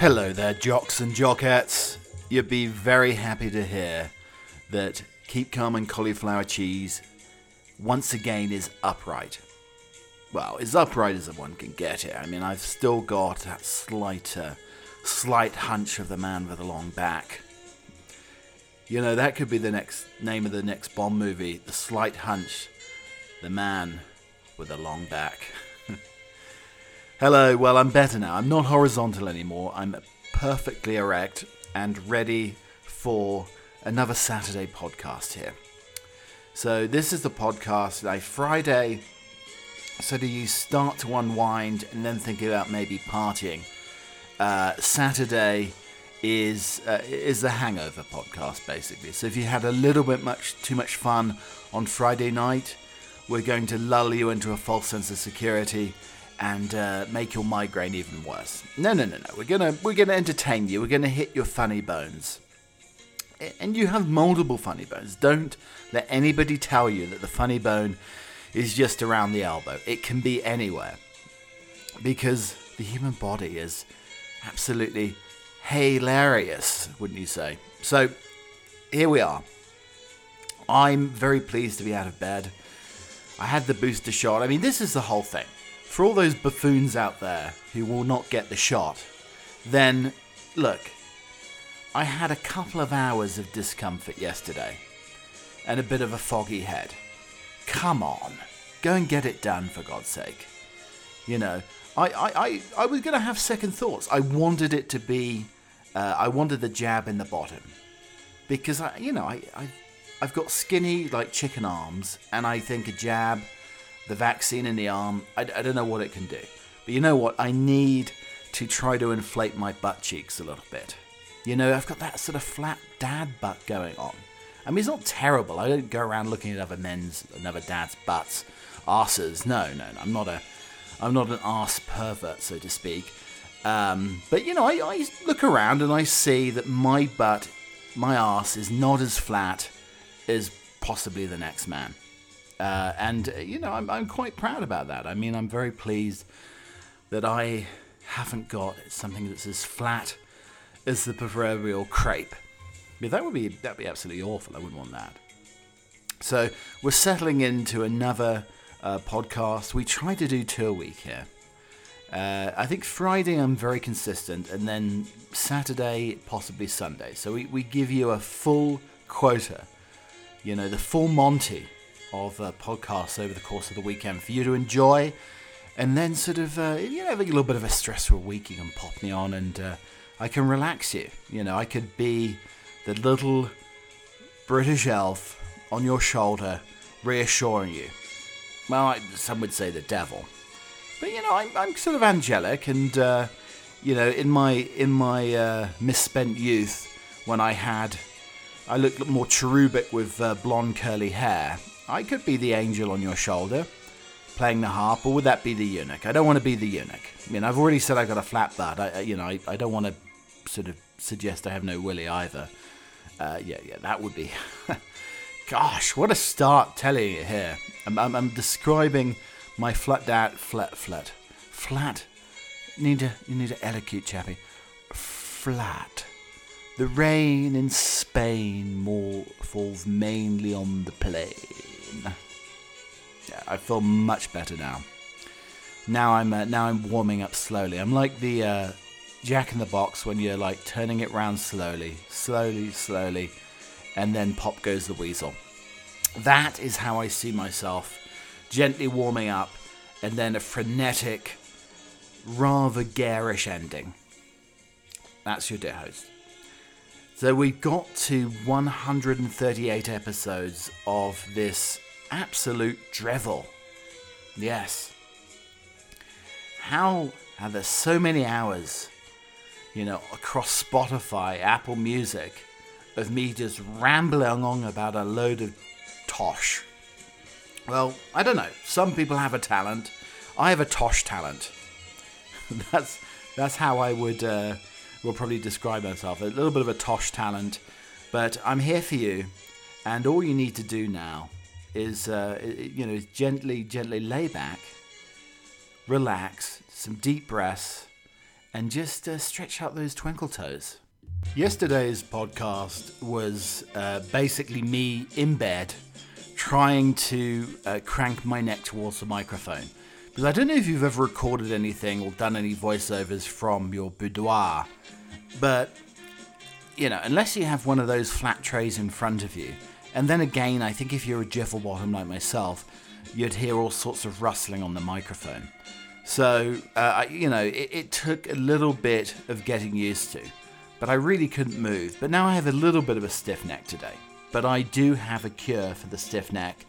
Hello there, jocks and jockettes. You'd be very happy to hear that Keep Calm and Cauliflower Cheese once again is upright. Well, as upright as one can get it. I mean, I've still got that slight, uh, slight hunch of the man with the long back. You know, that could be the next name of the next Bond movie The Slight Hunch, the man with a long back. Hello, well, I'm better now. I'm not horizontal anymore. I'm perfectly erect and ready for another Saturday podcast here. So, this is the podcast today, Friday. So, do you start to unwind and then think about maybe partying? Uh, Saturday is uh, is the hangover podcast basically. So if you had a little bit much too much fun on Friday night, we're going to lull you into a false sense of security and uh, make your migraine even worse. No, no, no, no. We're gonna we're gonna entertain you. We're gonna hit your funny bones. And you have multiple funny bones. Don't let anybody tell you that the funny bone is just around the elbow. It can be anywhere. Because the human body is absolutely hilarious, wouldn't you say? So, here we are. I'm very pleased to be out of bed. I had the booster shot. I mean, this is the whole thing. For all those buffoons out there who will not get the shot, then look, I had a couple of hours of discomfort yesterday and a bit of a foggy head. Come on, go and get it done for God's sake. You know, I, I, I, I was going to have second thoughts. I wanted it to be, uh, I wanted the jab in the bottom. Because, I, you know, I, I, I've got skinny, like chicken arms, and I think a jab, the vaccine in the arm, I, I don't know what it can do. But you know what? I need to try to inflate my butt cheeks a little bit. You know, I've got that sort of flat dad butt going on. I mean, it's not terrible. I don't go around looking at other men's and other dads' butts, asses. No, no, no. I'm not a, I'm not an ass pervert, so to speak. Um, but you know, I, I look around and I see that my butt, my ass, is not as flat as possibly the next man. Uh, and uh, you know, I'm, I'm quite proud about that. I mean, I'm very pleased that I haven't got something that's as flat as the proverbial crepe. That would be that'd be absolutely awful. I wouldn't want that. So we're settling into another uh, podcast. We try to do two a week here. Uh, I think Friday I'm very consistent, and then Saturday, possibly Sunday. So we, we give you a full quota, you know, the full Monty of uh, podcasts over the course of the weekend for you to enjoy. And then, sort of, uh, you know, a little bit of a stressful week, you can pop me on and uh, I can relax you. You know, I could be the little British elf on your shoulder reassuring you. Well, I, some would say the devil. But, you know, I'm, I'm sort of angelic and, uh, you know, in my, in my uh, misspent youth, when I had, I looked more cherubic with uh, blonde curly hair, I could be the angel on your shoulder playing the harp, or would that be the eunuch? I don't want to be the eunuch. I mean, I've already said I've got a flat butt. I, you know, I, I don't want to sort of suggest I have no willy either. Uh, yeah, yeah, that would be. Gosh, what a start telling it here. I'm, I'm, I'm describing my flat dad, flat, flat, flat. Need to, you need to elocute, chappy. Flat. The rain in Spain more falls mainly on the plain. Yeah, I feel much better now. Now I'm uh, now I'm warming up slowly. I'm like the uh, Jack in the Box when you're like turning it round slowly, slowly, slowly, and then pop goes the weasel. That is how I see myself, gently warming up, and then a frenetic, rather garish ending. That's your dear host. So we've got to 138 episodes of this absolute drivel. Yes. How are there so many hours, you know, across Spotify, Apple Music, of me just rambling on about a load of tosh? Well, I don't know. Some people have a talent. I have a tosh talent. that's that's how I would uh, will probably describe myself. A little bit of a tosh talent, but I'm here for you, and all you need to do now is uh, you know gently, gently lay back, relax, some deep breaths, and just uh, stretch out those twinkle toes. Yesterday's podcast was uh, basically me in bed trying to uh, crank my neck towards the microphone. Because I don't know if you've ever recorded anything or done any voiceovers from your boudoir, but you know, unless you have one of those flat trays in front of you, and then again, I think if you're a jiffle bottom like myself, you'd hear all sorts of rustling on the microphone. So, uh, you know, it, it took a little bit of getting used to, but I really couldn't move. But now I have a little bit of a stiff neck today. But I do have a cure for the stiff neck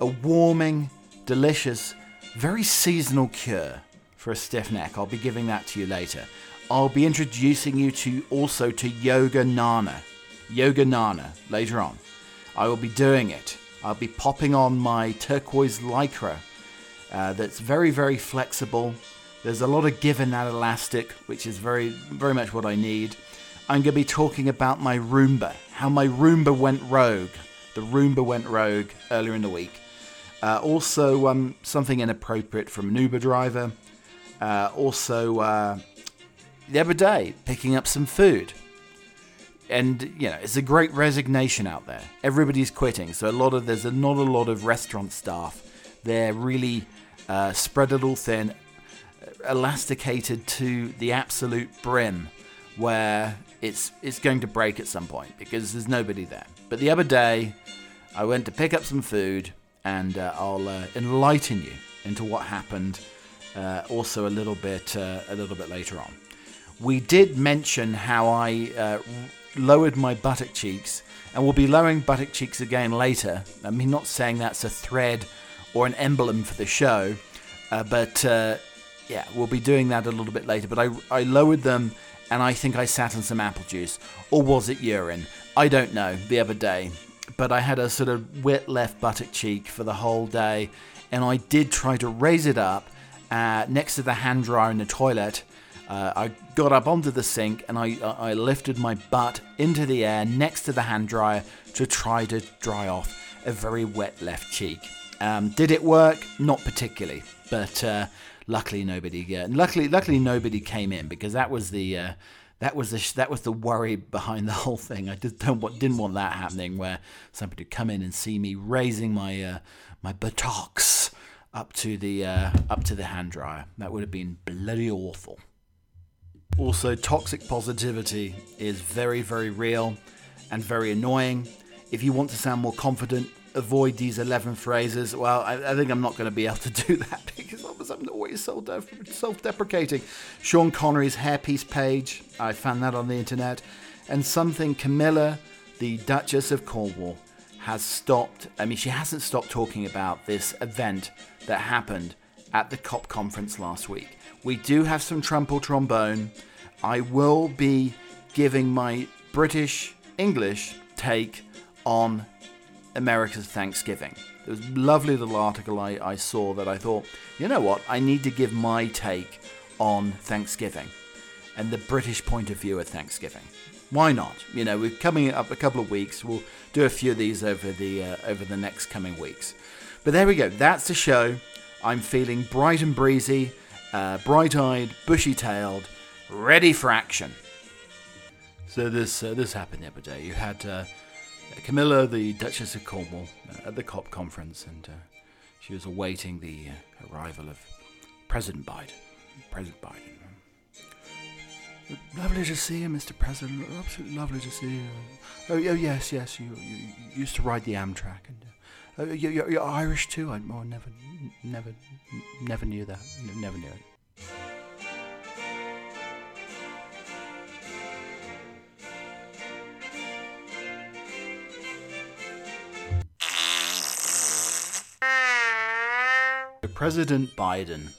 a warming, delicious, very seasonal cure for a stiff neck. I'll be giving that to you later. I'll be introducing you to also to Yoga Nana. Yoga Nana later on. I will be doing it. I'll be popping on my turquoise lycra uh, that's very, very flexible. There's a lot of give in that elastic, which is very, very much what I need. I'm going to be talking about my Roomba, how my Roomba went rogue. The Roomba went rogue earlier in the week. Uh, also, um, something inappropriate from an Uber driver. Uh, also, uh, the other day, picking up some food. And you know, it's a great resignation out there. Everybody's quitting, so a lot of there's a, not a lot of restaurant staff. They're really uh, spread a little thin, elasticated to the absolute brim, where it's it's going to break at some point because there's nobody there. But the other day, I went to pick up some food, and uh, I'll uh, enlighten you into what happened. Uh, also, a little bit uh, a little bit later on. We did mention how I uh, lowered my buttock cheeks, and we'll be lowering buttock cheeks again later. I mean, not saying that's a thread or an emblem for the show, uh, but yeah, we'll be doing that a little bit later. But I I lowered them and I think I sat on some apple juice. Or was it urine? I don't know, the other day. But I had a sort of wet left buttock cheek for the whole day, and I did try to raise it up uh, next to the hand dryer in the toilet. Uh, I got up onto the sink and I, I lifted my butt into the air next to the hand dryer to try to dry off a very wet left cheek. Um, did it work? Not particularly, but uh, luckily nobody uh, luckily luckily nobody came in because that was the uh, that was the that was the worry behind the whole thing. I just don't want, didn't want that happening where somebody would come in and see me raising my uh, my buttocks up to the uh, up to the hand dryer. That would have been bloody awful. Also, toxic positivity is very very real and very annoying. If you want to sound more confident, avoid these 11 phrases. Well, I, I think I'm not going to be able to do that because I'm always self deprecating. Sean Connery's hairpiece page, I found that on the internet. And something Camilla, the Duchess of Cornwall, has stopped. I mean, she hasn't stopped talking about this event that happened at the COP conference last week. We do have some trumple trombone. I will be giving my British English take on America's Thanksgiving. There was a lovely little article I, I saw that I thought, you know what, I need to give my take on Thanksgiving and the British point of view of Thanksgiving. Why not? You know, we're coming up a couple of weeks. We'll do a few of these over the uh, over the next coming weeks. But there we go. That's the show. I'm feeling bright and breezy, uh, bright-eyed, bushy-tailed, ready for action. So this uh, this happened the other day. You had uh, Camilla, the Duchess of Cornwall, uh, at the COP conference, and uh, she was awaiting the uh, arrival of President Biden. President Biden. Lovely to see you, Mr. President. Absolutely lovely to see you. Oh, oh yes, yes. You, you, you used to ride the Amtrak, and uh, you, you're, you're, Irish too. I oh, never, never, never knew that. Never knew it. President Biden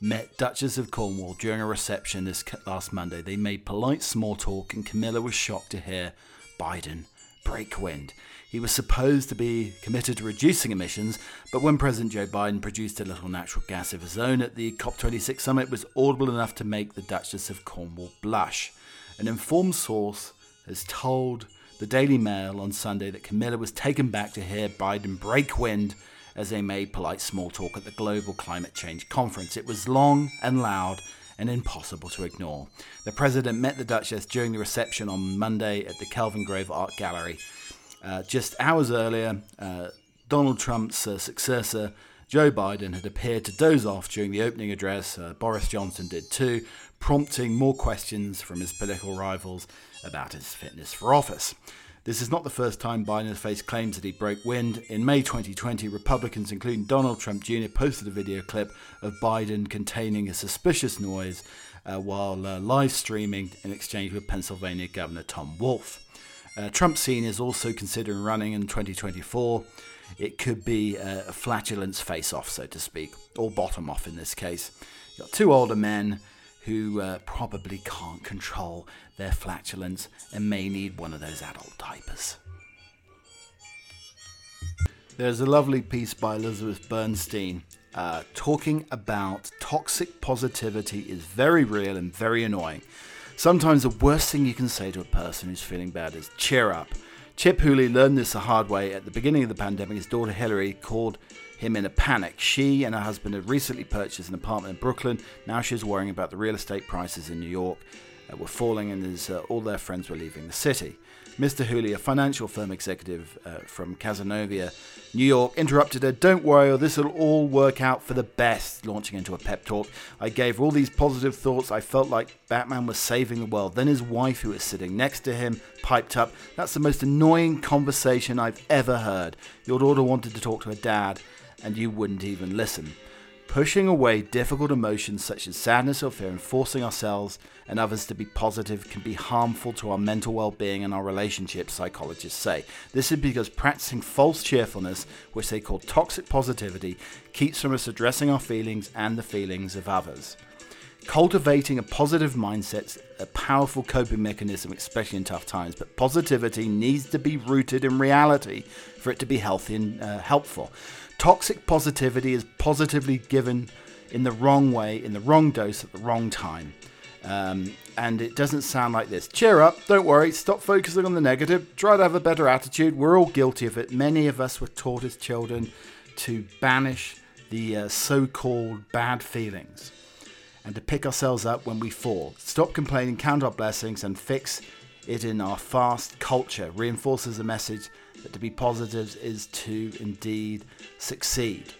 met Duchess of Cornwall during a reception this last Monday. They made polite small talk, and Camilla was shocked to hear Biden break wind. He was supposed to be committed to reducing emissions, but when President Joe Biden produced a little natural gas of his own at the COP26 summit, it was audible enough to make the Duchess of Cornwall blush. An informed source has told the Daily Mail on Sunday that Camilla was taken back to hear Biden break wind as they made polite small talk at the Global Climate Change Conference. It was long and loud and impossible to ignore. The president met the Duchess during the reception on Monday at the Kelvingrove Art Gallery. Uh, just hours earlier, uh, Donald Trump's uh, successor, Joe Biden, had appeared to doze off during the opening address. Uh, Boris Johnson did too, prompting more questions from his political rivals about his fitness for office. This is not the first time Biden has faced claims that he broke wind. In May 2020, Republicans, including Donald Trump Jr., posted a video clip of Biden containing a suspicious noise uh, while uh, live streaming in exchange with Pennsylvania Governor Tom Wolf. Uh, Trump Sr. is also considering running in 2024. It could be a flatulence face off, so to speak, or bottom off in this case. You've got two older men who uh, probably can't control their flatulence and may need one of those adult diapers. There's a lovely piece by Elizabeth Bernstein uh, talking about toxic positivity is very real and very annoying. Sometimes the worst thing you can say to a person who's feeling bad is cheer up. Chip Hooley learned this the hard way at the beginning of the pandemic. His daughter Hillary called him in a panic. She and her husband had recently purchased an apartment in Brooklyn. Now she's worrying about the real estate prices in New York uh, were falling and as uh, all their friends were leaving the city. Mr. Hooley, a financial firm executive uh, from Casanova, New York, interrupted her. Don't worry, this will all work out for the best. Launching into a pep talk, I gave her all these positive thoughts. I felt like Batman was saving the world. Then his wife, who was sitting next to him, piped up. That's the most annoying conversation I've ever heard. Your daughter wanted to talk to her dad, and you wouldn't even listen. Pushing away difficult emotions such as sadness or fear and forcing ourselves and others to be positive can be harmful to our mental well being and our relationships, psychologists say. This is because practicing false cheerfulness, which they call toxic positivity, keeps from us addressing our feelings and the feelings of others. Cultivating a positive mindset is a powerful coping mechanism, especially in tough times, but positivity needs to be rooted in reality for it to be healthy and uh, helpful. Toxic positivity is positively given in the wrong way, in the wrong dose, at the wrong time. Um, and it doesn't sound like this. Cheer up, don't worry, stop focusing on the negative, try to have a better attitude. We're all guilty of it. Many of us were taught as children to banish the uh, so called bad feelings and to pick ourselves up when we fall. Stop complaining, count our blessings, and fix it in our fast culture. Reinforces the message that to be positive is to indeed succeed.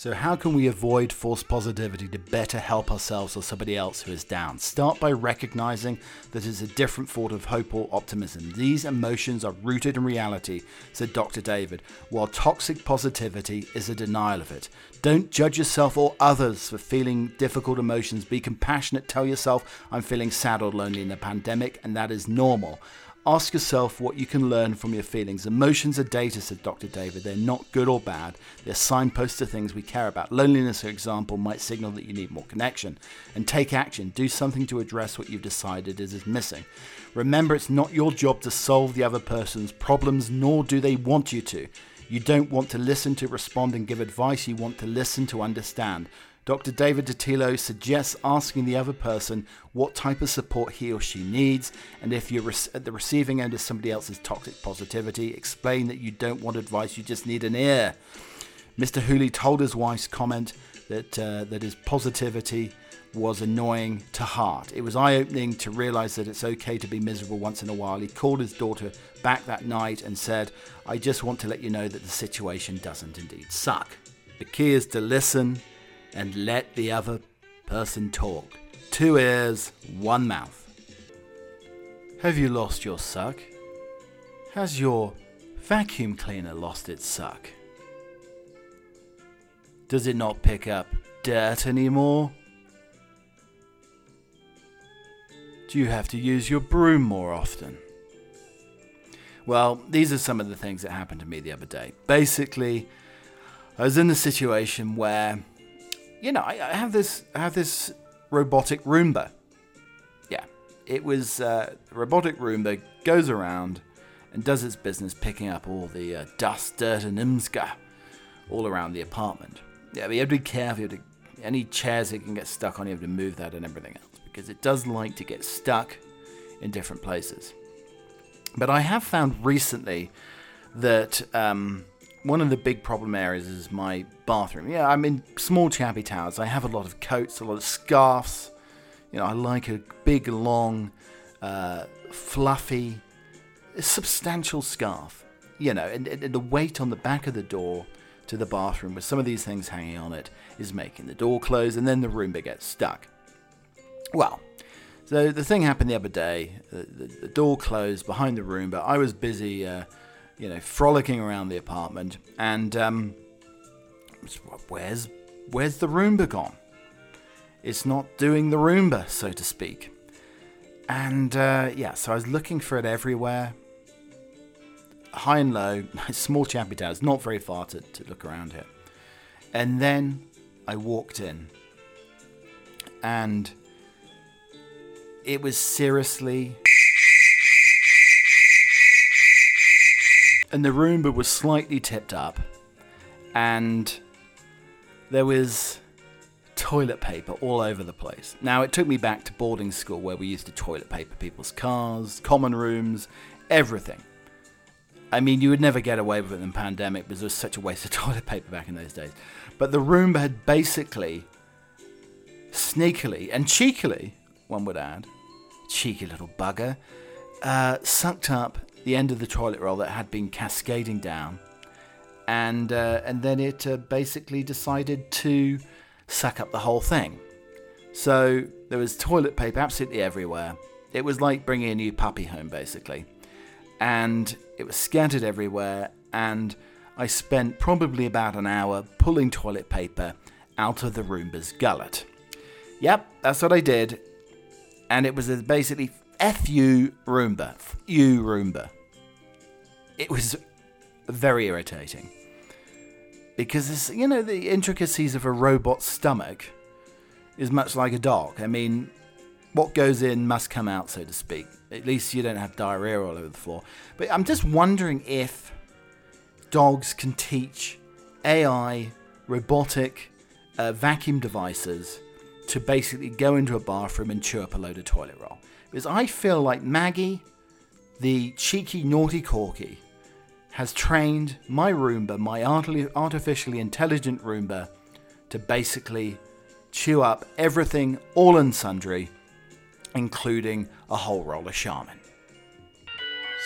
So, how can we avoid false positivity to better help ourselves or somebody else who is down? Start by recognizing that it's a different form of hope or optimism. These emotions are rooted in reality, said Dr. David, while toxic positivity is a denial of it. Don't judge yourself or others for feeling difficult emotions. Be compassionate. Tell yourself, I'm feeling sad or lonely in the pandemic, and that is normal. Ask yourself what you can learn from your feelings. Emotions are data, said Dr. David. They're not good or bad. They're signposts to things we care about. Loneliness, for example, might signal that you need more connection. And take action. Do something to address what you've decided is, is missing. Remember, it's not your job to solve the other person's problems, nor do they want you to. You don't want to listen to respond and give advice, you want to listen to understand. Dr. David DiTilio suggests asking the other person what type of support he or she needs, and if you're at the receiving end of somebody else's toxic positivity, explain that you don't want advice, you just need an ear. Mr. Hooley told his wife's comment that uh, that his positivity was annoying to heart. It was eye opening to realize that it's okay to be miserable once in a while. He called his daughter back that night and said, I just want to let you know that the situation doesn't indeed suck. The key is to listen and let the other person talk. Two ears, one mouth. Have you lost your suck? Has your vacuum cleaner lost its suck? Does it not pick up dirt anymore? Do you have to use your broom more often? Well, these are some of the things that happened to me the other day. Basically, I was in a situation where you know, I, I have this I have this robotic Roomba. Yeah, it was uh, robotic Roomba goes around and does its business picking up all the uh, dust, dirt, and imska all around the apartment. Yeah, but you have to be careful. To, any chairs it can get stuck on, you have to move that and everything else because it does like to get stuck in different places. But I have found recently that um, one of the big problem areas is my bathroom. Yeah, I'm in small chappy towers. I have a lot of coats, a lot of scarves. You know, I like a big, long, uh, fluffy, substantial scarf. You know, and, and the weight on the back of the door to the bathroom with some of these things hanging on it is making the door close, and then the Roomba gets stuck. Well, so the thing happened the other day. The, the, the door closed behind the Roomba. I was busy. Uh, you know, frolicking around the apartment, and um, where's where's the Roomba gone? It's not doing the Roomba, so to speak. And uh, yeah, so I was looking for it everywhere, high and low, small chappy towers, not very far to, to look around here. And then I walked in, and it was seriously and the Roomba was slightly tipped up, and there was toilet paper all over the place. Now, it took me back to boarding school where we used to toilet paper people's cars, common rooms, everything. I mean, you would never get away with it in the pandemic because there was such a waste of toilet paper back in those days. But the Roomba had basically, sneakily and cheekily, one would add, cheeky little bugger, uh, sucked up the end of the toilet roll that had been cascading down, and uh, and then it uh, basically decided to suck up the whole thing. So there was toilet paper absolutely everywhere. It was like bringing a new puppy home, basically, and it was scattered everywhere. And I spent probably about an hour pulling toilet paper out of the Roomba's gullet. Yep, that's what I did. And it was basically F you Roomba. F you Roomba. It was very irritating. Because, you know, the intricacies of a robot's stomach is much like a dog. I mean, what goes in must come out, so to speak. At least you don't have diarrhea all over the floor. But I'm just wondering if dogs can teach AI robotic uh, vacuum devices to basically go into a bathroom and chew up a load of toilet roll is I feel like Maggie, the cheeky naughty corky, has trained my Roomba, my artificially intelligent Roomba, to basically chew up everything, all and sundry, including a whole roll of Charmin.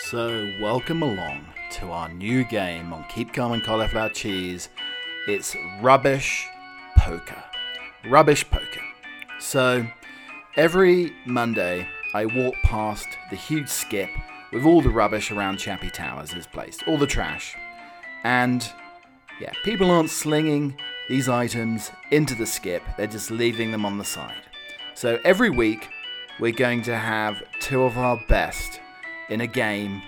So, welcome along to our new game on Keep Calm and Cauliflower Cheese. It's Rubbish Poker. Rubbish Poker. So, every Monday, I walk past the huge skip with all the rubbish around Chappie Towers is placed, all the trash. And yeah, people aren't slinging these items into the skip, they're just leaving them on the side. So every week, we're going to have two of our best in a game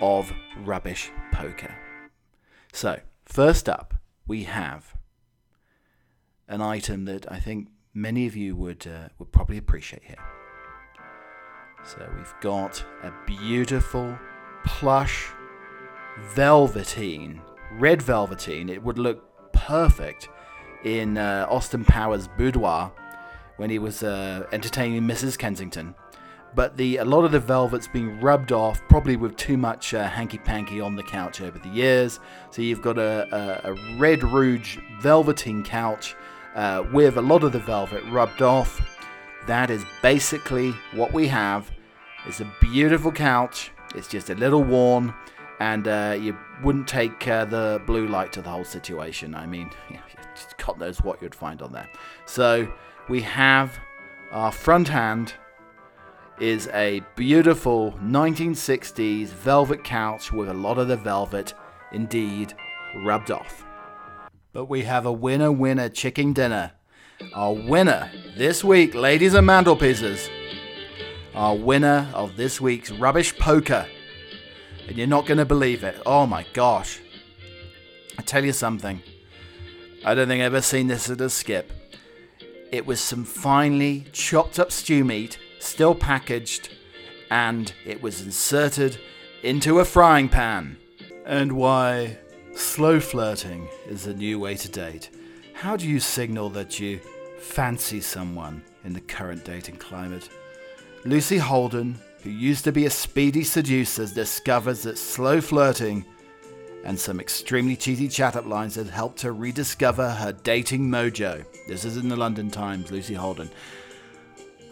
of rubbish poker. So, first up, we have an item that I think many of you would uh, would probably appreciate here. So we've got a beautiful plush velveteen, red velveteen. It would look perfect in uh, Austin Powers' boudoir when he was uh, entertaining Mrs. Kensington. But the a lot of the velvet's been rubbed off, probably with too much uh, hanky panky on the couch over the years. So you've got a, a, a red rouge velveteen couch uh, with a lot of the velvet rubbed off that is basically what we have. It's a beautiful couch. It's just a little worn, and uh, you wouldn't take uh, the blue light to the whole situation. I mean, God knows what you'd find on there. So we have our front hand is a beautiful 1960s velvet couch with a lot of the velvet indeed rubbed off. But we have a winner winner chicken dinner our winner this week, ladies and mantelpieces, our winner of this week's Rubbish Poker. And you're not going to believe it. Oh my gosh. I tell you something. I don't think I've ever seen this at a skip. It was some finely chopped up stew meat, still packaged, and it was inserted into a frying pan. And why, slow flirting is a new way to date. How do you signal that you fancy someone in the current dating climate? Lucy Holden, who used to be a speedy seducer, discovers that slow flirting and some extremely cheesy chat up lines that helped her rediscover her dating mojo. This is in the London Times, Lucy Holden.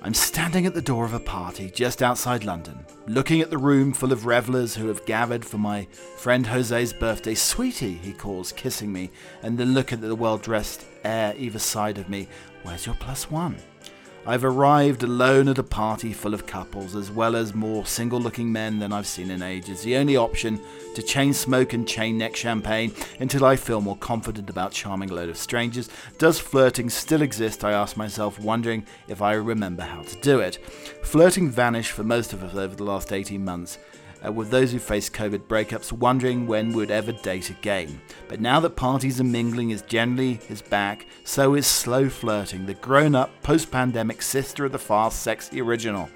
I'm standing at the door of a party just outside London, looking at the room full of revellers who have gathered for my friend Jose's birthday. Sweetie, he calls, kissing me, and then look at the well dressed air either side of me. Where's your plus one? I've arrived alone at a party full of couples, as well as more single looking men than I've seen in ages. The only option to chain smoke and chain neck champagne until I feel more confident about charming a load of strangers. Does flirting still exist? I ask myself, wondering if I remember how to do it. Flirting vanished for most of us over the last 18 months uh, with those who face COVID breakups wondering when we'd ever date again. But now that parties and mingling is generally is back, so is slow flirting, the grown up, post pandemic sister of the fast, sexy original.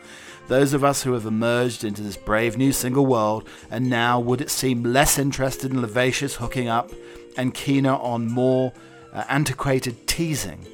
Those of us who have emerged into this brave new single world and now would it seem less interested in vivacious hooking up and keener on more uh, antiquated teasing,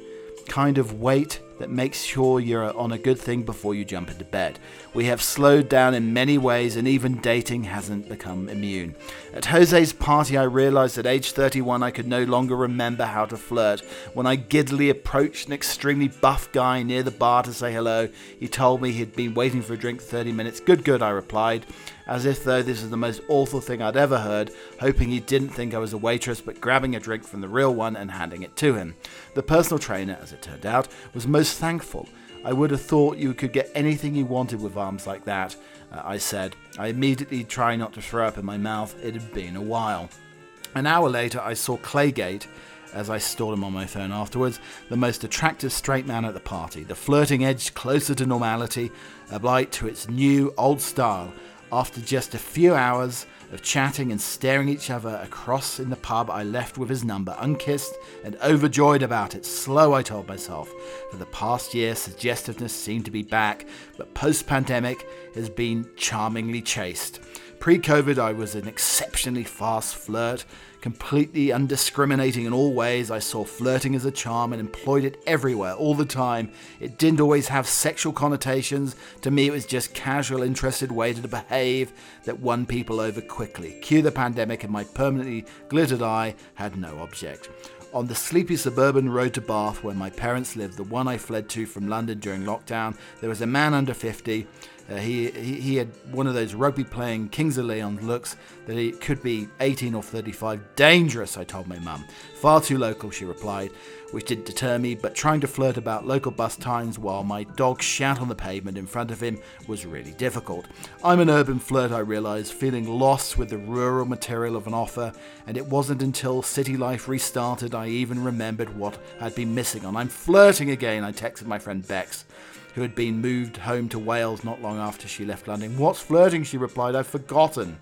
kind of wait that makes sure you're on a good thing before you jump into bed. We have slowed down in many ways, and even dating hasn't become immune. At Jose's party, I realized at age 31 I could no longer remember how to flirt. When I giddily approached an extremely buff guy near the bar to say hello, he told me he'd been waiting for a drink 30 minutes. Good, good, I replied as if though this is the most awful thing I'd ever heard, hoping he didn't think I was a waitress, but grabbing a drink from the real one and handing it to him. The personal trainer, as it turned out, was most thankful. I would have thought you could get anything you wanted with arms like that, uh, I said. I immediately tried not to throw up in my mouth, it had been a while. An hour later, I saw Claygate as I stored him on my phone afterwards, the most attractive straight man at the party, the flirting edge closer to normality, a blight to its new, old style, after just a few hours of chatting and staring each other across in the pub, I left with his number, unkissed and overjoyed about it. Slow, I told myself. For the past year, suggestiveness seemed to be back, but post pandemic has been charmingly chaste. Pre COVID, I was an exceptionally fast flirt, completely undiscriminating in all ways. I saw flirting as a charm and employed it everywhere, all the time. It didn't always have sexual connotations. To me, it was just casual, interested way to behave that won people over quickly. Cue the pandemic, and my permanently glittered eye had no object. On the sleepy suburban road to Bath, where my parents lived, the one I fled to from London during lockdown, there was a man under 50 uh, he, he, he had one of those rugby playing Kings of Leon looks that he could be 18 or 35. Dangerous, I told my mum. Far too local, she replied, which didn't deter me, but trying to flirt about local bus times while my dog shat on the pavement in front of him was really difficult. I'm an urban flirt, I realised, feeling lost with the rural material of an offer, and it wasn't until city life restarted I even remembered what I'd been missing on. I'm flirting again, I texted my friend Bex who had been moved home to Wales not long after she left London. What's flirting? She replied. I've forgotten.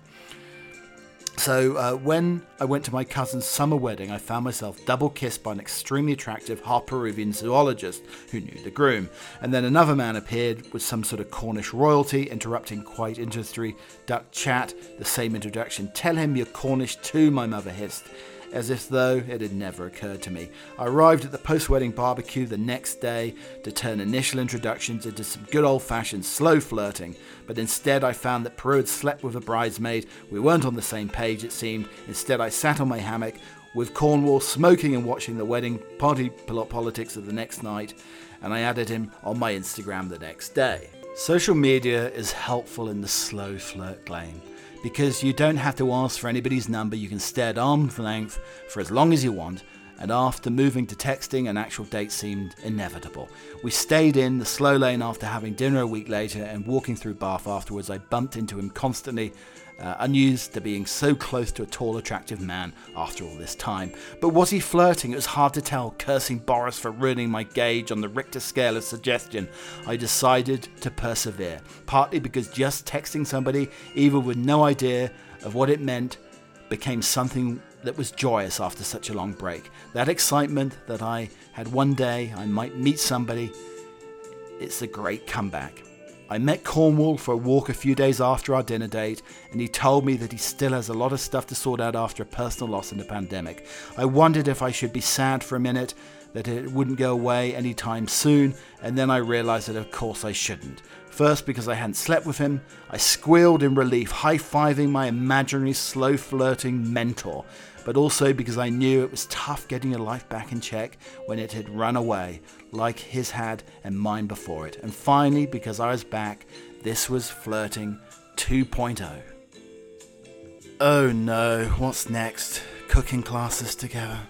So uh, when I went to my cousin's summer wedding, I found myself double kissed by an extremely attractive half Peruvian zoologist who knew the groom. And then another man appeared with some sort of Cornish royalty, interrupting quite interesting duck chat. The same introduction. Tell him you're Cornish too, my mother hissed as if though it had never occurred to me. I arrived at the post wedding barbecue the next day to turn initial introductions into some good old fashioned slow flirting, but instead I found that Peru had slept with a bridesmaid. We weren't on the same page, it seemed. Instead, I sat on my hammock with Cornwall smoking and watching the wedding party politics of the next night, and I added him on my Instagram the next day. Social media is helpful in the slow flirt game because you don't have to ask for anybody's number. You can stay at arm's length for as long as you want. And after moving to texting, an actual date seemed inevitable. We stayed in the slow lane after having dinner a week later, and walking through Bath afterwards, I bumped into him constantly uh, unused to being so close to a tall, attractive man after all this time. But was he flirting? It was hard to tell, cursing Boris for ruining my gauge on the Richter scale of suggestion. I decided to persevere, partly because just texting somebody, even with no idea of what it meant, became something that was joyous after such a long break. That excitement that I had one day I might meet somebody, it's a great comeback. I met Cornwall for a walk a few days after our dinner date, and he told me that he still has a lot of stuff to sort out after a personal loss in the pandemic. I wondered if I should be sad for a minute that it wouldn't go away anytime soon, and then I realized that of course I shouldn't. First, because I hadn't slept with him, I squealed in relief, high fiving my imaginary slow flirting mentor, but also because I knew it was tough getting your life back in check when it had run away, like his had and mine before it. And finally, because I was back, this was flirting 2.0. Oh no, what's next? Cooking classes together?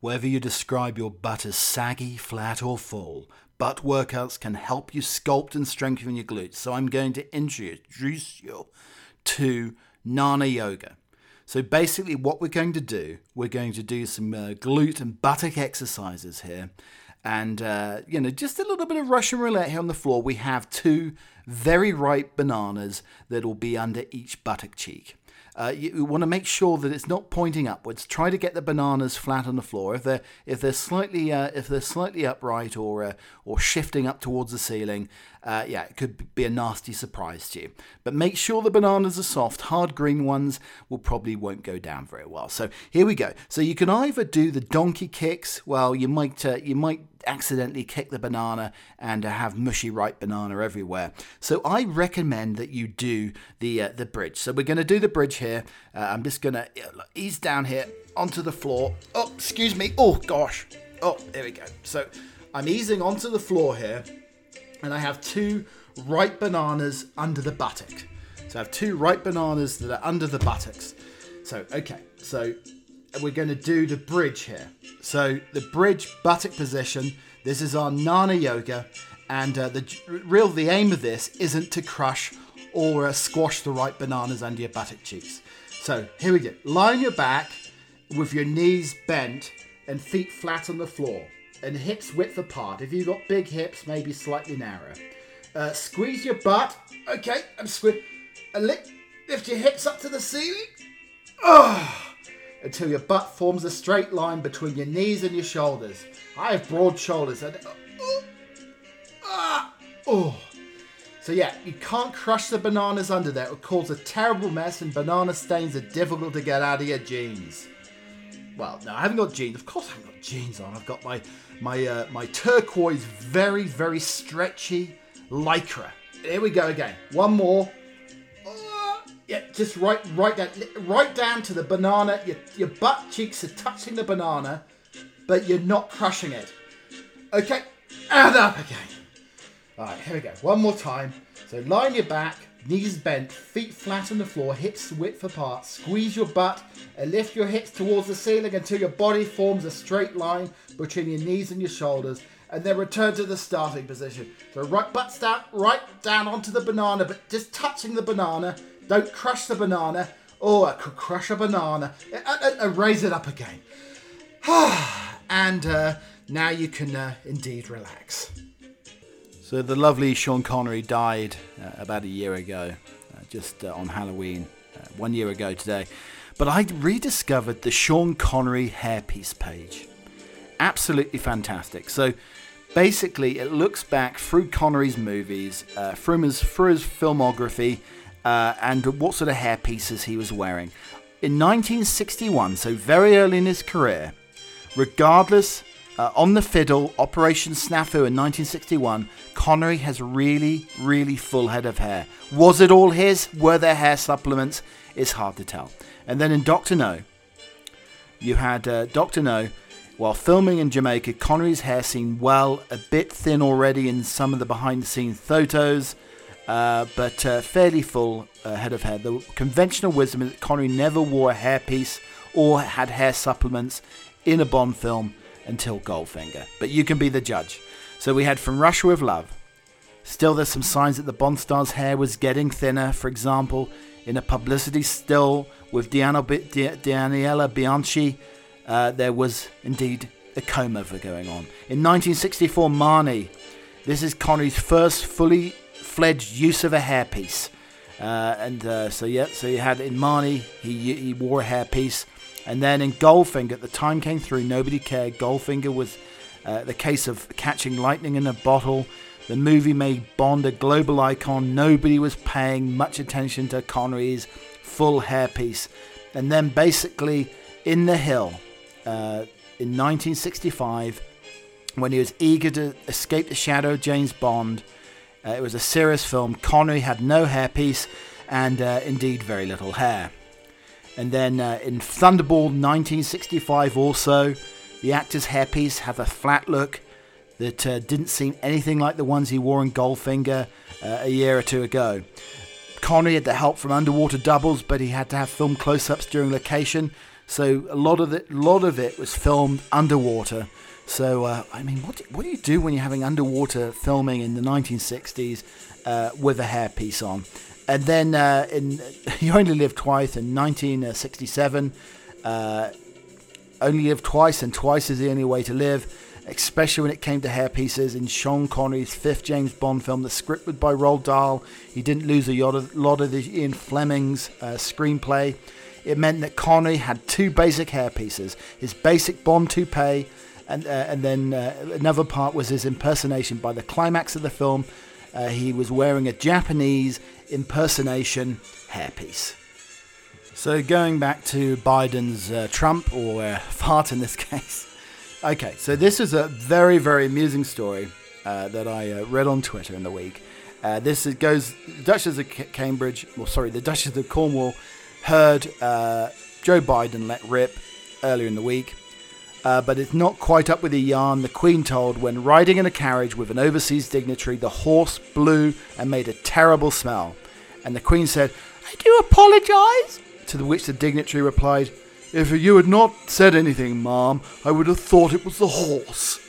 Whether you describe your butt as saggy, flat, or full, butt workouts can help you sculpt and strengthen your glutes. So I'm going to introduce you to Nana Yoga. So basically, what we're going to do, we're going to do some uh, glute and buttock exercises here. And, uh, you know, just a little bit of Russian roulette here on the floor. We have two very ripe bananas that will be under each buttock cheek. Uh, you, you want to make sure that it's not pointing upwards. Try to get the bananas flat on the floor. If they're if they're slightly uh, if they're slightly upright or uh, or shifting up towards the ceiling, uh, yeah, it could be a nasty surprise to you. But make sure the bananas are soft. Hard green ones will probably won't go down very well. So here we go. So you can either do the donkey kicks. Well, you might uh, you might accidentally kick the banana and uh, have mushy ripe banana everywhere. So I recommend that you do the uh, the bridge. So we're going to do the bridge here. Uh, I'm just going to ease down here onto the floor. Oh, excuse me. Oh gosh. Oh, there we go. So I'm easing onto the floor here, and I have two ripe bananas under the buttock. So I have two ripe bananas that are under the buttocks. So okay. So we're going to do the bridge here. So the bridge buttock position. This is our Nana Yoga, and uh, the real the aim of this isn't to crush or uh, squash the ripe bananas under your buttock cheeks. So here we go. Lie on your back with your knees bent and feet flat on the floor and hips width apart. If you've got big hips, maybe slightly narrower. Uh, squeeze your butt. Okay, I'm squeeze. Lift your hips up to the ceiling. Oh until your butt forms a straight line between your knees and your shoulders. I have broad shoulders. And, oh. So yeah, you can't crush the bananas under there. It will cause a terrible mess and banana stains are difficult to get out of your jeans. Well, no, I haven't got jeans. Of course I haven't got jeans on. I've got my my uh, my turquoise, very, very stretchy lycra. Here we go again. One more. Yeah, just right, right down, right down to the banana. Your, your butt cheeks are touching the banana, but you're not crushing it. Okay, and up again. All right, here we go. One more time. So line your back, knees bent, feet flat on the floor, hips width apart. Squeeze your butt and lift your hips towards the ceiling until your body forms a straight line between your knees and your shoulders. And then return to the starting position. So right butt down, right down onto the banana, but just touching the banana don't crush the banana. Oh, I could crush a banana. And, and raise it up again. and uh, now you can uh, indeed relax. So the lovely Sean Connery died uh, about a year ago, uh, just uh, on Halloween, uh, one year ago today. But I rediscovered the Sean Connery hairpiece page. Absolutely fantastic. So basically, it looks back through Connery's movies, through his, through his filmography, uh, and what sort of hairpieces he was wearing. In 1961, so very early in his career, regardless, uh, on the fiddle, Operation Snafu in 1961, Connery has really, really full head of hair. Was it all his? Were there hair supplements? It's hard to tell. And then in Doctor No, you had uh, Doctor No. While filming in Jamaica, Connery's hair seemed well a bit thin already in some of the behind the scenes photos. Uh, but uh, fairly full uh, head of hair. The conventional wisdom is that Connery never wore a hairpiece or had hair supplements in a Bond film until Goldfinger. But you can be the judge. So we had From Russia with Love. Still, there's some signs that the Bond star's hair was getting thinner. For example, in a publicity still with Daniela Bianchi, uh, there was indeed a comb over going on. In 1964, Marnie. This is Connery's first fully fledged use of a hairpiece. Uh, and uh, so yeah, so you had in Marnie, he he wore a hairpiece, and then in Goldfinger, the time came through, nobody cared. Goldfinger was uh, the case of catching lightning in a bottle. The movie made Bond a global icon. Nobody was paying much attention to Connery's full hairpiece. And then, basically, in The Hill, uh, in 1965, when he was eager to escape the shadow of James Bond, uh, it was a serious film. Connery had no hairpiece and uh, indeed very little hair. And then uh, in Thunderball 1965, also, the actor's hairpiece had a flat look that uh, didn't seem anything like the ones he wore in Goldfinger uh, a year or two ago. Connery had the help from underwater doubles, but he had to have film close-ups during location, so a lot of it, lot of it was filmed underwater. So uh, I mean, what do, what do you do when you're having underwater filming in the 1960s uh, with a hairpiece on? And then uh, in You Only Live Twice in 1967, uh, Only Live Twice and Twice is the Only Way to Live especially when it came to hairpieces in Sean Connery's fifth James Bond film. The script was by Roald Dahl. He didn't lose a lot of the Ian Fleming's uh, screenplay. It meant that Connery had two basic hairpieces: his basic Bond toupee, and uh, and then uh, another part was his impersonation. By the climax of the film, uh, he was wearing a Japanese impersonation hairpiece. So going back to Biden's uh, Trump or uh, fart in this case. Okay, so this is a very, very amusing story uh, that I uh, read on Twitter in the week. Uh, this is, goes, Duchess of Cambridge, well, sorry, the Duchess of Cornwall heard uh, Joe Biden let rip earlier in the week, uh, but it's not quite up with the yarn the Queen told when riding in a carriage with an overseas dignitary, the horse blew and made a terrible smell. And the Queen said, I do apologise. To which the dignitary replied, if you had not said anything, ma'am, I would have thought it was the horse.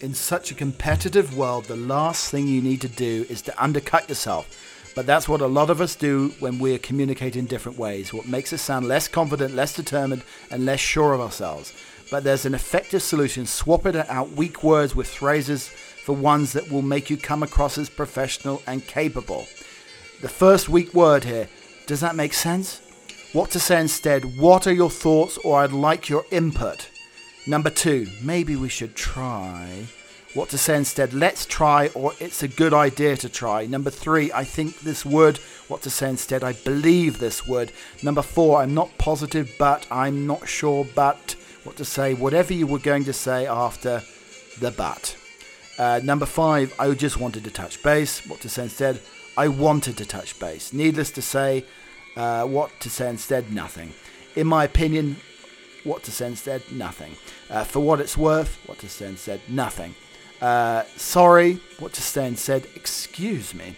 In such a competitive world, the last thing you need to do is to undercut yourself. But that's what a lot of us do when we communicate in different ways. What makes us sound less confident, less determined, and less sure of ourselves. But there's an effective solution. Swap it out weak words with phrases for ones that will make you come across as professional and capable. The first weak word here, does that make sense? What to say instead? What are your thoughts, or I'd like your input? Number two, maybe we should try. What to say instead? Let's try, or it's a good idea to try. Number three, I think this would. What to say instead? I believe this would. Number four, I'm not positive, but I'm not sure, but what to say? Whatever you were going to say after the but. Uh, number five, I just wanted to touch base. What to say instead? I wanted to touch base. Needless to say, uh, what to say instead? Nothing. In my opinion, what to say instead? Nothing. Uh, for what it's worth, what to say instead? Nothing. Uh, sorry, what to say instead? Excuse me.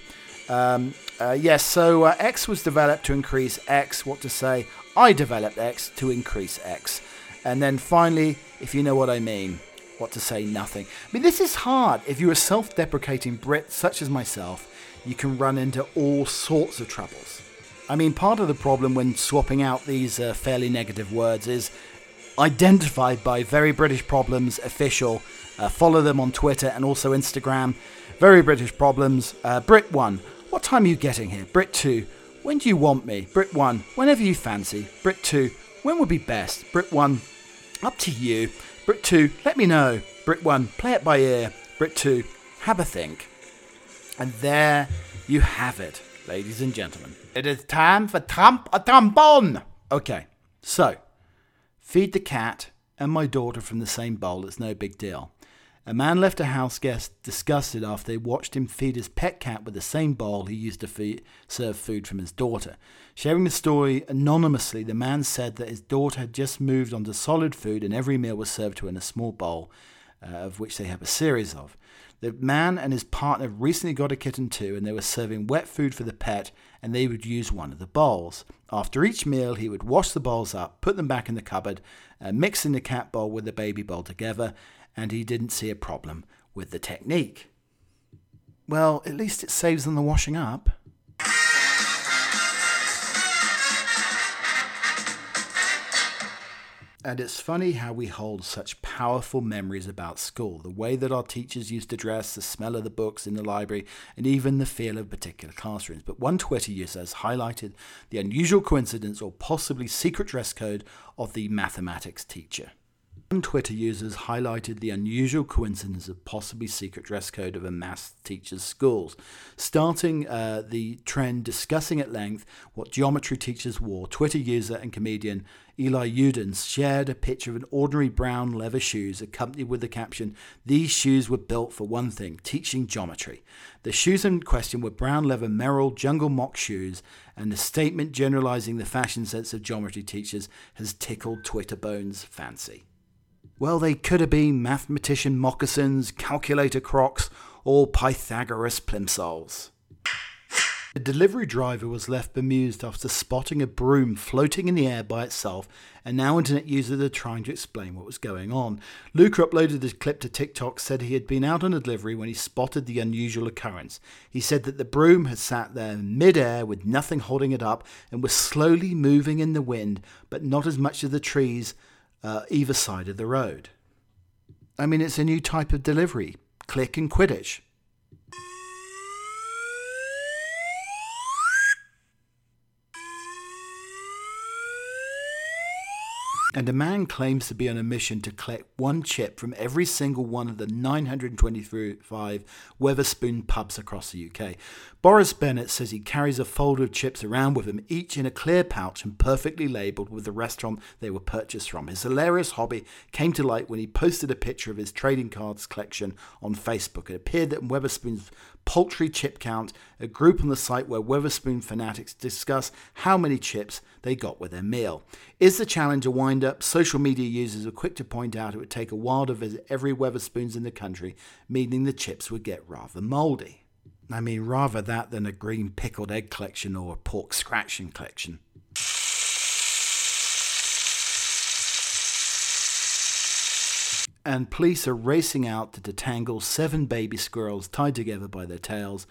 Um, uh, yes, so uh, X was developed to increase X. What to say? I developed X to increase X. And then finally, if you know what I mean, what to say? Nothing. I mean, this is hard. If you're a self deprecating Brit such as myself, you can run into all sorts of troubles. I mean, part of the problem when swapping out these uh, fairly negative words is identified by Very British Problems official. Uh, follow them on Twitter and also Instagram. Very British Problems. Uh, Brit 1, what time are you getting here? Brit 2, when do you want me? Brit 1, whenever you fancy. Brit 2, when would be best? Brit 1, up to you. Brit 2, let me know. Brit 1, play it by ear. Brit 2, have a think. And there you have it, ladies and gentlemen. It is time for Trump a trombone. Okay, so feed the cat and my daughter from the same bowl. It's no big deal. A man left a house guest disgusted after they watched him feed his pet cat with the same bowl he used to feed, serve food from his daughter. Sharing the story anonymously, the man said that his daughter had just moved onto solid food and every meal was served to her in a small bowl, uh, of which they have a series of. The man and his partner recently got a kitten too, and they were serving wet food for the pet, and they would use one of the bowls. After each meal, he would wash the bowls up, put them back in the cupboard, uh, mixing the cat bowl with the baby bowl together, and he didn't see a problem with the technique. Well, at least it saves them the washing up. And it's funny how we hold such powerful memories about school the way that our teachers used to dress, the smell of the books in the library, and even the feel of particular classrooms. But one Twitter user has highlighted the unusual coincidence or possibly secret dress code of the mathematics teacher. Twitter users highlighted the unusual coincidence of possibly secret dress code of a maths teacher's schools, starting uh, the trend discussing at length what geometry teachers wore. Twitter user and comedian Eli Udens shared a picture of an ordinary brown leather shoes accompanied with the caption, These shoes were built for one thing, teaching geometry. The shoes in question were brown leather Merrell Jungle Moc shoes, and the statement generalizing the fashion sense of geometry teachers has tickled Twitter bones fancy. Well, they could have been mathematician moccasins, calculator crocs, or Pythagoras plimsolls. The delivery driver was left bemused after spotting a broom floating in the air by itself, and now internet users are trying to explain what was going on. Luca uploaded this clip to TikTok, said he had been out on a delivery when he spotted the unusual occurrence. He said that the broom had sat there mid-air with nothing holding it up and was slowly moving in the wind, but not as much as the trees uh, either side of the road. I mean, it's a new type of delivery. Click and Quidditch. And a man claims to be on a mission to collect one chip from every single one of the 925 Wetherspoon pubs across the UK. Boris Bennett says he carries a folder of chips around with him, each in a clear pouch and perfectly labelled with the restaurant they were purchased from. His hilarious hobby came to light when he posted a picture of his trading cards collection on Facebook. It appeared that Wetherspoon's Poultry Chip Count, a group on the site where Wetherspoon fanatics discuss how many chips they got with their meal. Is the challenge a wind up? Social media users are quick to point out it would take a while to visit every Wetherspoons in the country, meaning the chips would get rather mouldy. I mean, rather that than a green pickled egg collection or a pork scratching collection. And police are racing out to detangle seven baby squirrels tied together by their tails.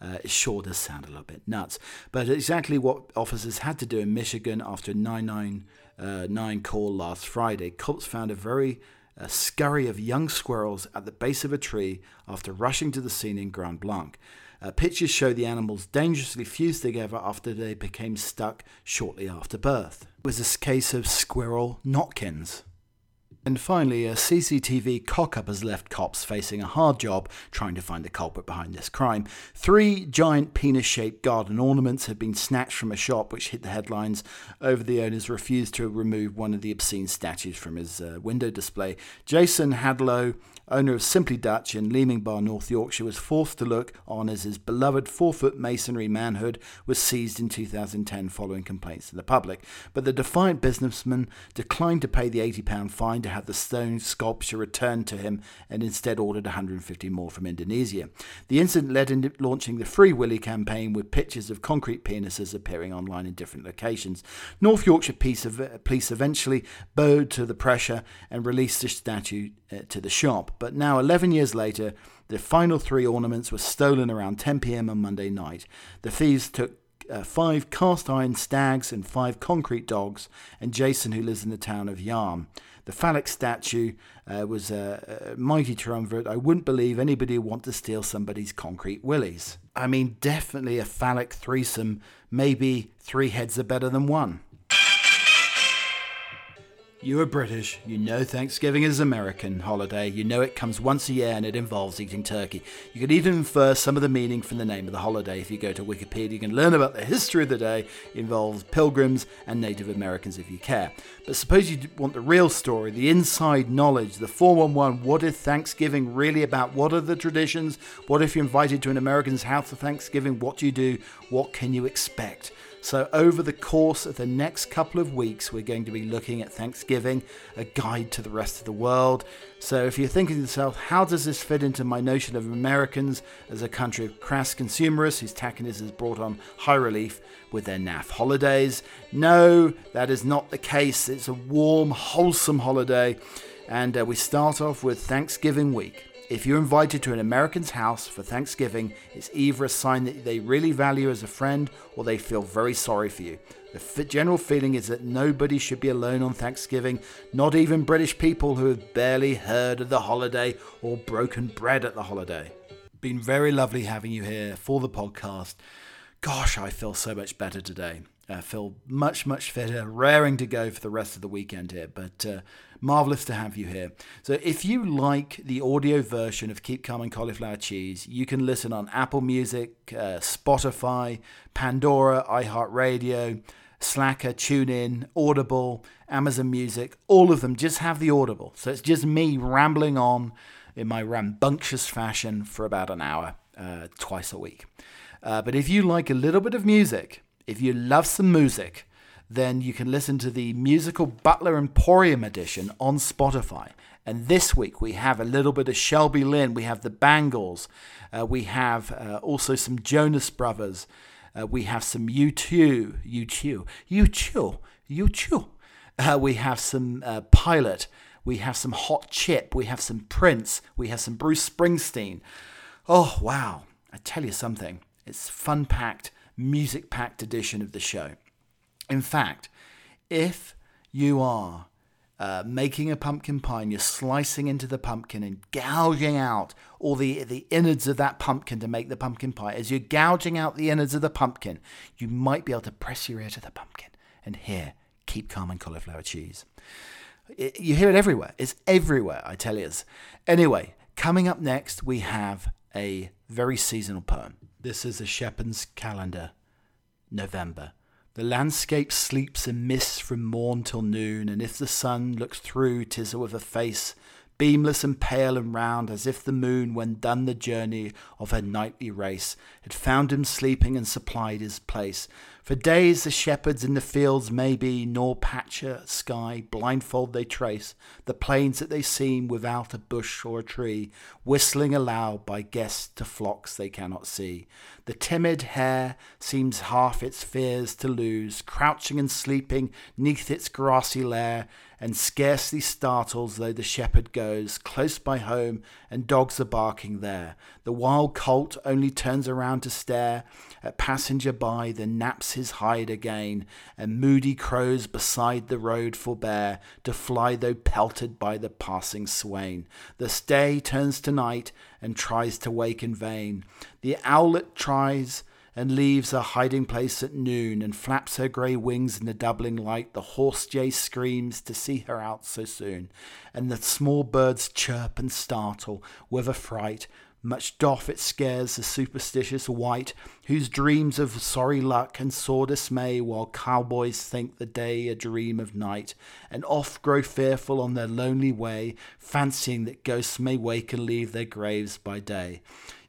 Uh, it sure does sound a little bit nuts, but exactly what officers had to do in Michigan after a 999 uh, call last Friday. Cops found a very uh, scurry of young squirrels at the base of a tree after rushing to the scene in Grand Blanc. Uh, pictures show the animals dangerously fused together after they became stuck shortly after birth. It was a case of squirrel knotkins. And finally, a CCTV cock-up has left cops facing a hard job trying to find the culprit behind this crime. Three giant penis-shaped garden ornaments have been snatched from a shop which hit the headlines over the owner's refused to remove one of the obscene statues from his uh, window display. Jason Hadlow owner of Simply Dutch in Leeming Bar, North Yorkshire, was forced to look on as his beloved four foot masonry manhood was seized in 2010 following complaints to the public. But the defiant businessman declined to pay the £80 fine to have the stone sculpture returned to him and instead ordered 150 more from Indonesia. The incident led to launching the Free Willy campaign with pictures of concrete penises appearing online in different locations. North Yorkshire Police eventually bowed to the pressure and released the statue uh, to the shop. But now, 11 years later, the final three ornaments were stolen around 10 pm on Monday night. The thieves took uh, five cast iron stags and five concrete dogs, and Jason, who lives in the town of Yarm. The phallic statue uh, was a, a, mighty triumvirate. I wouldn't believe anybody would want to steal somebody's concrete willies. I mean, definitely a phallic threesome. Maybe three heads are better than one. You are British. You know Thanksgiving is an American holiday. You know it comes once a year and it involves eating turkey. You can even infer some of the meaning from the name of the holiday. If you go to Wikipedia, you can learn about the history of the day. It involves pilgrims and Native Americans if you care. But suppose you want the real story, the inside knowledge, the 411 what is Thanksgiving really about? What are the traditions? What if you're invited to an American's house for Thanksgiving? What do you do? What can you expect? So, over the course of the next couple of weeks, we're going to be looking at Thanksgiving, a guide to the rest of the world. So, if you're thinking to yourself, how does this fit into my notion of Americans as a country of crass consumerists whose tackiness has brought on high relief with their naff holidays? No, that is not the case. It's a warm, wholesome holiday. And uh, we start off with Thanksgiving week. If you're invited to an American's house for Thanksgiving, it's either a sign that they really value you as a friend or they feel very sorry for you. The general feeling is that nobody should be alone on Thanksgiving, not even British people who have barely heard of the holiday or broken bread at the holiday. Been very lovely having you here for the podcast. Gosh, I feel so much better today. I feel much, much fitter, raring to go for the rest of the weekend here. But uh, marvelous to have you here. So, if you like the audio version of Keep Calm and Cauliflower Cheese, you can listen on Apple Music, uh, Spotify, Pandora, iHeartRadio, Slacker, TuneIn, Audible, Amazon Music, all of them just have the Audible. So, it's just me rambling on in my rambunctious fashion for about an hour, uh, twice a week. Uh, but if you like a little bit of music, if you love some music, then you can listen to the musical Butler Emporium edition on Spotify. And this week we have a little bit of Shelby Lynne, we have the Bangles, uh, we have uh, also some Jonas Brothers, uh, we have some U2, U2, U2, U2. Uh, we have some uh, Pilot, we have some Hot Chip, we have some Prince, we have some Bruce Springsteen. Oh, wow. I tell you something, it's fun packed music packed edition of the show. In fact, if you are uh, making a pumpkin pie and you're slicing into the pumpkin and gouging out all the, the innards of that pumpkin to make the pumpkin pie, as you're gouging out the innards of the pumpkin, you might be able to press your ear to the pumpkin and hear Keep Calm and Cauliflower Cheese. It, you hear it everywhere. It's everywhere, I tell you. Anyway, coming up next, we have a very seasonal poem. This is a shepherd's calendar, November. The landscape sleeps in mist from morn till noon, and if the sun looks through, 'tis with a face beamless and pale and round, as if the moon, when done the journey of her nightly race, had found him sleeping and supplied his place. For days the shepherds in the fields may be, nor patch a sky, blindfold they trace the plains that they seem without a bush or a tree, whistling aloud by guests to flocks they cannot see. The timid hare seems half its fears to lose, crouching and sleeping neath its grassy lair, and scarcely startles though the shepherd goes close by home and dogs are barking there. The wild colt only turns around to stare at passenger by, then naps his hide again, and moody crows beside the road forbear to fly though pelted by the passing swain. The stay turns to night and tries to wake in vain. The owlet tries and leaves her hiding place at noon and flaps her grey wings in the doubling light. The horse jay screams to see her out so soon, and the small birds chirp and startle with affright. Much doth it scares the superstitious wight, whose dreams of sorry luck and sore dismay, while cowboys think the day a dream of night, and oft grow fearful on their lonely way, fancying that ghosts may wake and leave their graves by day.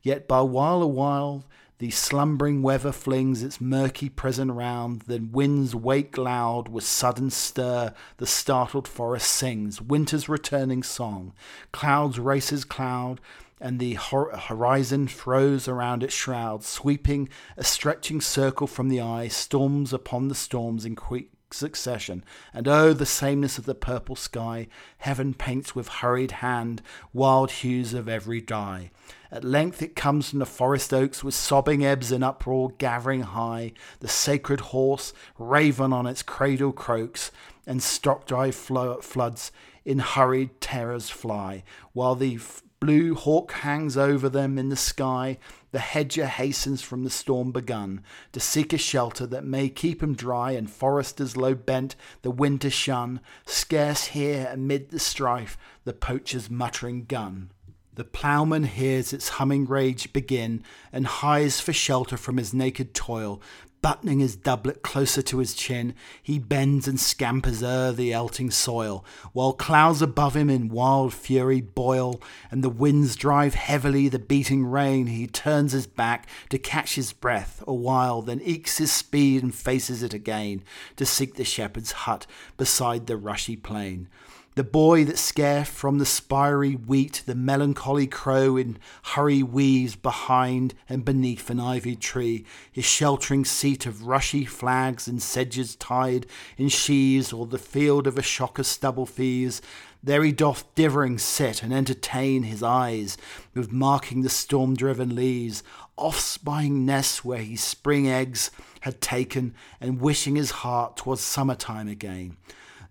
Yet by while a while the slumbering weather flings its murky prison round, then winds wake loud with sudden stir, the startled forest sings. Winter's returning song. Clouds races cloud, and the horizon throws around its shroud, sweeping a stretching circle from the eye, storms upon the storms in quick succession. And oh, the sameness of the purple sky, heaven paints with hurried hand wild hues of every dye. At length it comes from the forest oaks with sobbing ebbs and uproar gathering high. The sacred horse, raven on its cradle croaks, and stock dry floods in hurried terrors fly, while the f- blue hawk hangs over them in the sky. The hedger hastens from the storm begun to seek a shelter that may keep him dry, and foresters low bent the winter shun, scarce hear amid the strife the poacher's muttering gun. The ploughman hears its humming rage begin, and hies for shelter from his naked toil. Buttoning his doublet closer to his chin, he bends and scampers o'er the elting soil, while clouds above him in wild fury boil, and the winds drive heavily the beating rain. He turns his back to catch his breath a while, then ekes his speed and faces it again to seek the shepherd's hut beside the rushy plain. The boy that scarce from the spiry wheat the melancholy crow in hurry weaves behind and beneath an ivy tree, his sheltering seat of rushy flags and sedges tied in sheaves, or the field of a shock of stubble fees. There he doth divering sit and entertain his eyes with marking the storm driven leaves, off spying nests where he spring eggs had taken, and wishing his heart 'twas summer time again.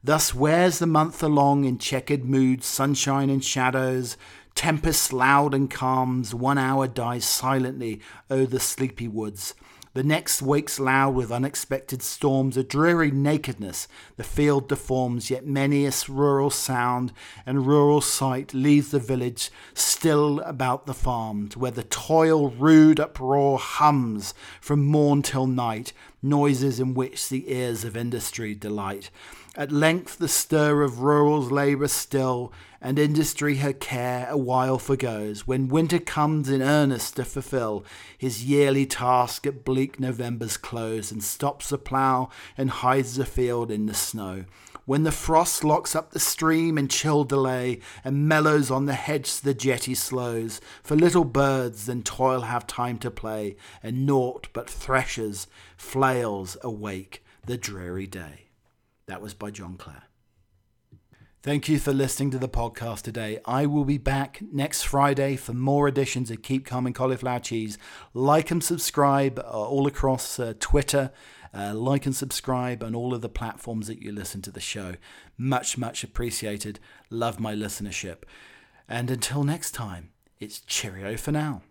Thus wears the month along in checkered moods, sunshine and shadows, tempests loud and calms, one hour dies silently o'er the sleepy woods. The next wakes loud with unexpected storms, a dreary nakedness the field deforms, yet many a rural sound and rural sight leaves the village still about the farms, where the toil rude uproar hums from morn till night, noises in which the ears of industry delight. At length the stir of rural's labour still, and industry her care a while forgoes, when winter comes in earnest to fulfil his yearly task at bleak November's close, and stops the plough and hides the field in the snow. When the frost locks up the stream in chill delay, and mellows on the hedge the jetty slows, for little birds then toil have time to play, and naught but threshers, flails awake the dreary day. That was by John Clare. Thank you for listening to the podcast today. I will be back next Friday for more editions of Keep Calm and Cauliflower Cheese. Like and subscribe uh, all across uh, Twitter. Uh, like and subscribe on all of the platforms that you listen to the show. Much, much appreciated. Love my listenership. And until next time, it's cheerio for now.